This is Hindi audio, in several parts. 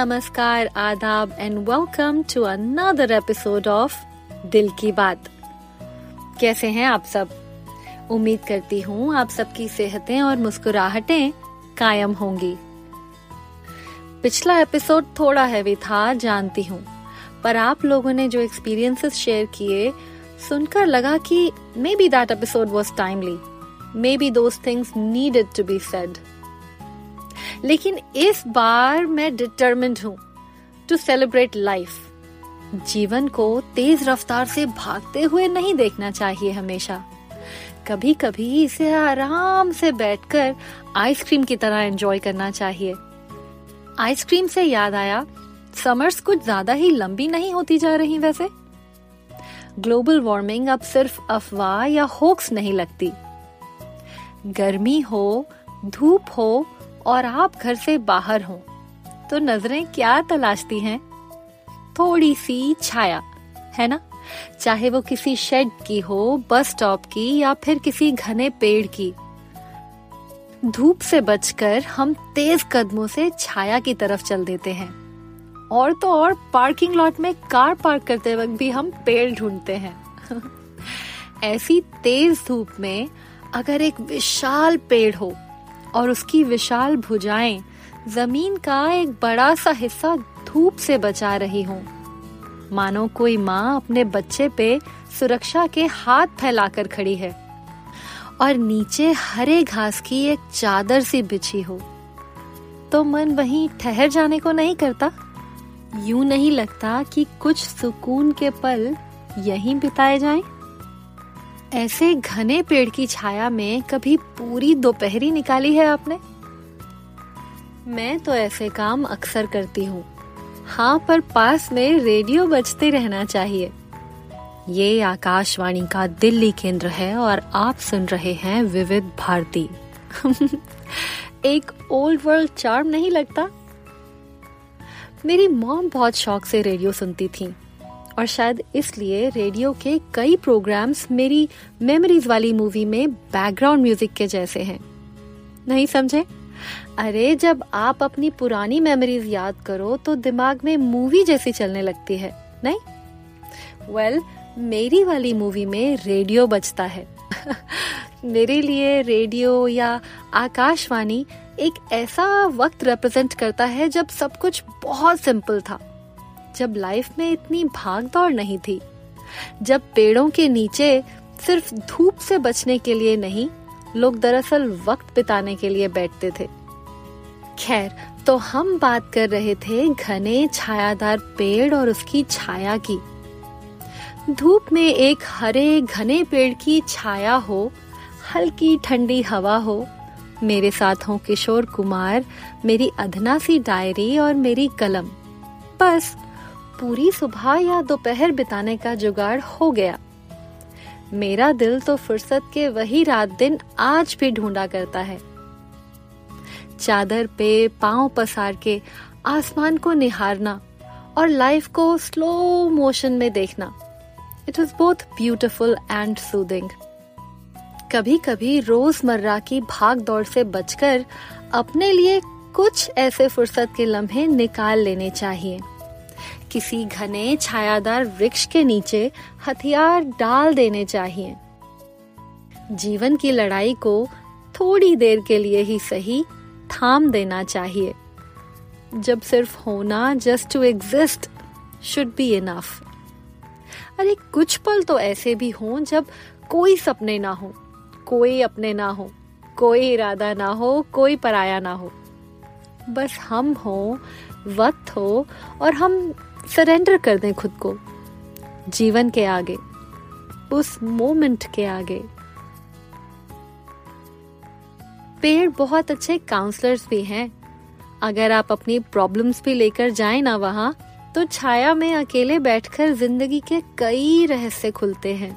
Hello, आदाब and welcome to to episode of Dil Ki बात। कैसे हैं आप सब? उम्मीद करती हूँ आप सबकी सेहतें और मुस्कुराहटें कायम होंगी। पिछला एपिसोड थोड़ा हैवी था जानती हूँ पर आप लोगों ने जो एक्सपीरियंसेस शेयर किए सुनकर लगा कि maybe that episode was timely maybe those things needed to be said लेकिन इस बार मैं डिटर्मिंड हूँ टू सेलिब्रेट लाइफ जीवन को तेज रफ्तार से भागते हुए नहीं देखना चाहिए हमेशा। कभी कभी इसे आराम से बैठकर आइसक्रीम की तरह एंजॉय करना चाहिए। आइसक्रीम से याद आया समर्स कुछ ज़्यादा ही लंबी नहीं होती जा रही वैसे। ग्लोबल वार्मिंग अब सिर्फ़ अफवाह या होक्स नहीं लगती। गर्मी हो, धूप हो और आप घर से बाहर हो तो नज़रें क्या तलाशती हैं? थोड़ी सी छाया, है ना? चाहे वो किसी शेड की हो बस स्टॉप की, या फिर किसी घने पेड़ की। धूप से बचकर हम तेज कदमों से छाया की तरफ़ चल देते हैं। और तो और पार्किंग लॉट में कार पार्क करते वक्त भी हम पेड़ ढूंढते हैं। ऐसी तेज धूप में अगर एक विशाल पेड़ हो और उसकी विशाल भुजाएँ ज़मीन का एक बड़ा सा हिस्सा धूप से बचा रही हो। मानो कोई माँ अपने बच्चे पे सुरक्षा के हाथ फैलाकर खड़ी है और नीचे हरे घास की एक चादर सी बिछी हो। तो मन वहीं ठहर जाने को नहीं करता। यूँ नहीं लगता कि कुछ सुकून के पल यहीं बिताए जाएँ? ऐसे घने पेड़ की छाया में कभी पूरी दोपहरी निकाली है आपने? मैं तो ऐसे काम अक्सर करती हूँ। हाँ पर पास में रेडियो बजते रहना चाहिए। ये आकाशवाणी का दिल्ली केंद्र है और आप सुन रहे हैं विविध भारती। एक ओल्ड वर्ल्ड चार्म नहीं लगता? मेरी मॉम बहुत शौक से रेडियो सुनती थी। और शायद इसलिए रेडियो के कई प्रोग्राम्स मेरी मेमोरीज वाली मूवी में बैकग्राउंड म्यूज़िक के जैसे हैं। नहीं समझे? अरे जब आप अपनी पुरानी मेमोरीज याद करो तो दिमाग में मूवी जैसी चलने लगती है नहीं? वेल well, मेरी वाली मूवी में रेडियो बजता है। मेरे लिए रेडियो या आकाशवाणी एक ऐसा वक्त रिप्रेजेंट करता है जब सब कुछ बहुत सिंपल था। जब लाइफ में इतनी भाग दौड़ नहीं थी, जब पेड़ों के नीचे सिर्फ़ धूप से बचने के लिए नहीं, लोग दरअसल वक्त बिताने के लिए बैठते थे। खैर तो हम बात कर रहे थे घने छायादार पेड़ और उसकी छाया की। धूप में एक हरे घने पेड़ की छाया हो, हल्की ठंडी हवा हो, मेरे साथ हो किशोर कुमार, मेरी अधना सी डायरी और मेरी कलम। बस पूरी सुबह या दोपहर बिताने का जुगाड़ हो गया। मेरा दिल तो फुर्सत के वही रात दिन आज भी ढूंढा करता है। चादर पे पाँव पसार के आसमान को निहारना और लाइफ को स्लो मोशन में देखना। It is both beautiful and soothing कभी कभी रोज़मर्रा की भाग दौड़ से बचकर अपने लिए कुछ ऐसे फुर्सत के लम्हे निकाल लेने चाहिए। किसी घने छायादार वृक्ष के नीचे हथियार डाल देने चाहिए। जीवन की लड़ाई को थोड़ी देर के लिए ही सही थाम देना चाहिए। जब सिर्फ़ होना just to exist should be enough अरे कुछ पल तो ऐसे भी हों जब कोई सपने ना हो, कोई अपने ना हो, कोई इरादा ना हो, कोई पराया ना हो। बस हम हो, वक्त हो और हम सरेंडर कर दें खुद को। जीवन के आगे, उस मोमेंट के आगे। पेड़ बहुत अच्छे काउंसलर्स भी हैं। अगर आप अपनी प्रॉब्लम्स भी लेकर जाएँ ना वहाँ तो छाया में अकेले बैठकर ज़िंदगी के कई रहस्य खुलते हैं।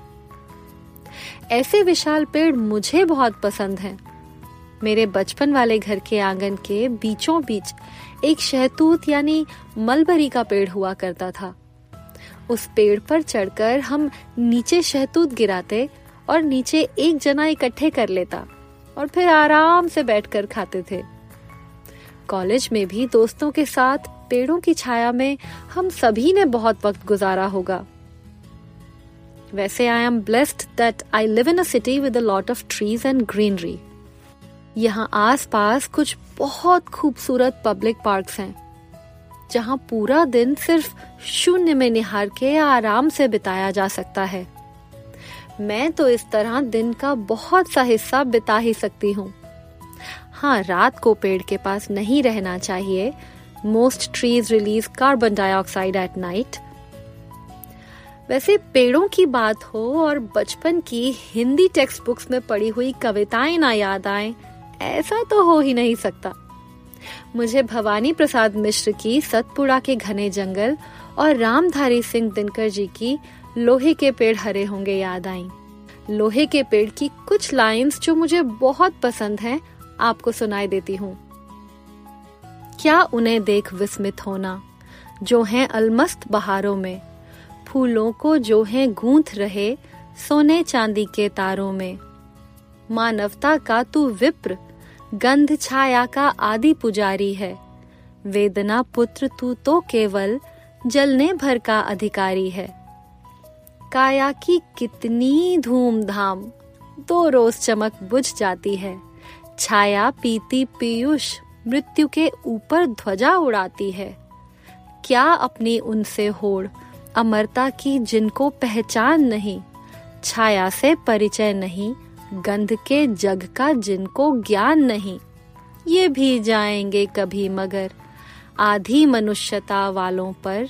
ऐसे विशाल पेड़ मुझे बहुत पसंद हैं। मेरे बचपन वाले घर के आँगन के बीचों बीच एक शहतूत यानी मलबरी का पेड़ हुआ करता था। उस पेड़ पर चढ़कर हम नीचे शहतूत गिराते और नीचे एक जना इकट्ठे कर लेता और फिर आराम से बैठकर खाते थे। कॉलेज में भी दोस्तों के साथ पेड़ों की छाया में हम सभी ने बहुत वक्त गुजारा होगा। वैसे I am blessed that I live in a city with a lot of trees and greenery यहाँ आसपास कुछ बहुत खूबसूरत पब्लिक पार्क्स हैं, जहाँ पूरा दिन सिर्फ़ शून्य में निहार के आराम से बिताया जा सकता है। मैं तो इस तरह दिन का बहुत सा हिस्सा बिता ही सकती हूँ। हाँ रात को पेड़ के पास नहीं रहना चाहिए। Most trees release carbon dioxide at night वैसे पेड़ों की बात हो और बचपन की हिंदी टेक्स्ट बुक्स में पढ़ी हुई कविताएँ ना याद आए ऐसा तो हो ही नहीं सकता। मुझे भवानी प्रसाद मिश्र की सतपुड़ा के घने जंगल और रामधारी सिंह दिनकर जी की लोहे के पेड़ हरे होंगे याद आई। लोहे के पेड़ की कुछ लाइंस जो मुझे बहुत पसंद हैं, आपको सुनाई देती हूँ। क्या उन्हें देख विस्मित होना, जो हैं अलमस्त बहारों में। फूलों को जो हैं गूंथ रहे सोने चांदी के तारों में। मानवता का तू विप्र गंध छाया का आदि पुजारी है। वेदना पुत्र तू तो केवल जलने भर का अधिकारी है। काया की कितनी धूमधाम, दो रोज चमक बुझ जाती है। छाया पीती पीयूष, मृत्यु के ऊपर ध्वजा उड़ाती है। क्या अपनी उनसे होड़, अमरता की जिनको पहचान नहीं, छाया से परिचय नहीं गंध के जग का जिनको ज्ञान नहीं, ये भी जाएँगे कभी मगर। आधी मनुष्यता वालों पर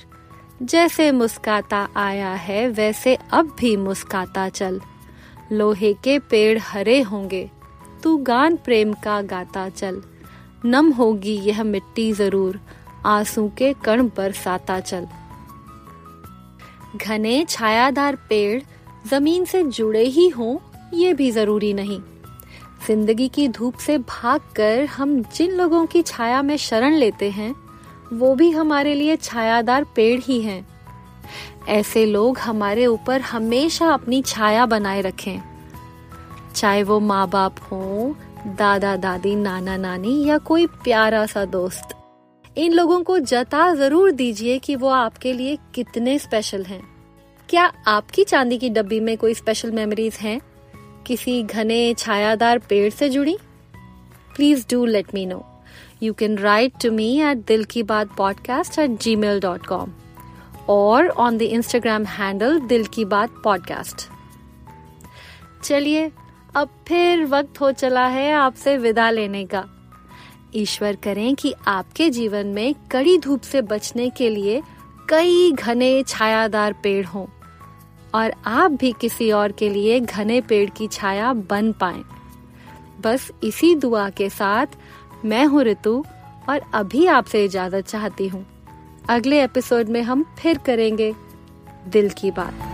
जैसे मुस्काता आया है, वैसे अब भी मुस्काता चल। लोहे के पेड़ हरे होंगे, तू गान प्रेम का गाता चल। नम होगी यह मिट्टी ज़रूर, आँसू के कण बरसाता चल। घने छायादार पेड़ ज़मीन से जुड़े ही हों ये भी ज़रूरी नहीं। ज़िंदगी की धूप से भागकर हम जिन लोगों की छाया में शरण लेते हैं, वो भी हमारे लिए छायादार पेड़ ही हैं। ऐसे लोग हमारे ऊपर हमेशा अपनी छाया बनाए रखें। चाहे वो माँ बाप हो, दादा, दादी, नाना, नानी या कोई प्यारा सा दोस्त। इन लोगों को जता ज़रूर दीजिए कि वो आपके लिए कितने स्पेशल हैं। क्या आपकी चांदी की डब्बी में कोई स्पेशल मेमोरीज हैं? किसी घने छायादार पेड़ से जुड़ी? Please do let me know you can write to me at Dil Ki Baat podcast at Gmail dot com और on the Instagram handle Dil Ki Baat podcast चलिए, अब फिर वक्त हो चला है आपसे विदा लेने का। ईश्वर करें कि आपके जीवन में कड़ी धूप से बचने के लिए कई घने छायादार पेड़ हों। और आप भी किसी और के लिए घने पेड़ की छाया बन पाए। बस इसी दुआ के साथ मैं हूँ ऋतु और अभी आपसे इजाज़त चाहती हूँ। अगले एपिसोड में हम फिर करेंगे दिल की बात।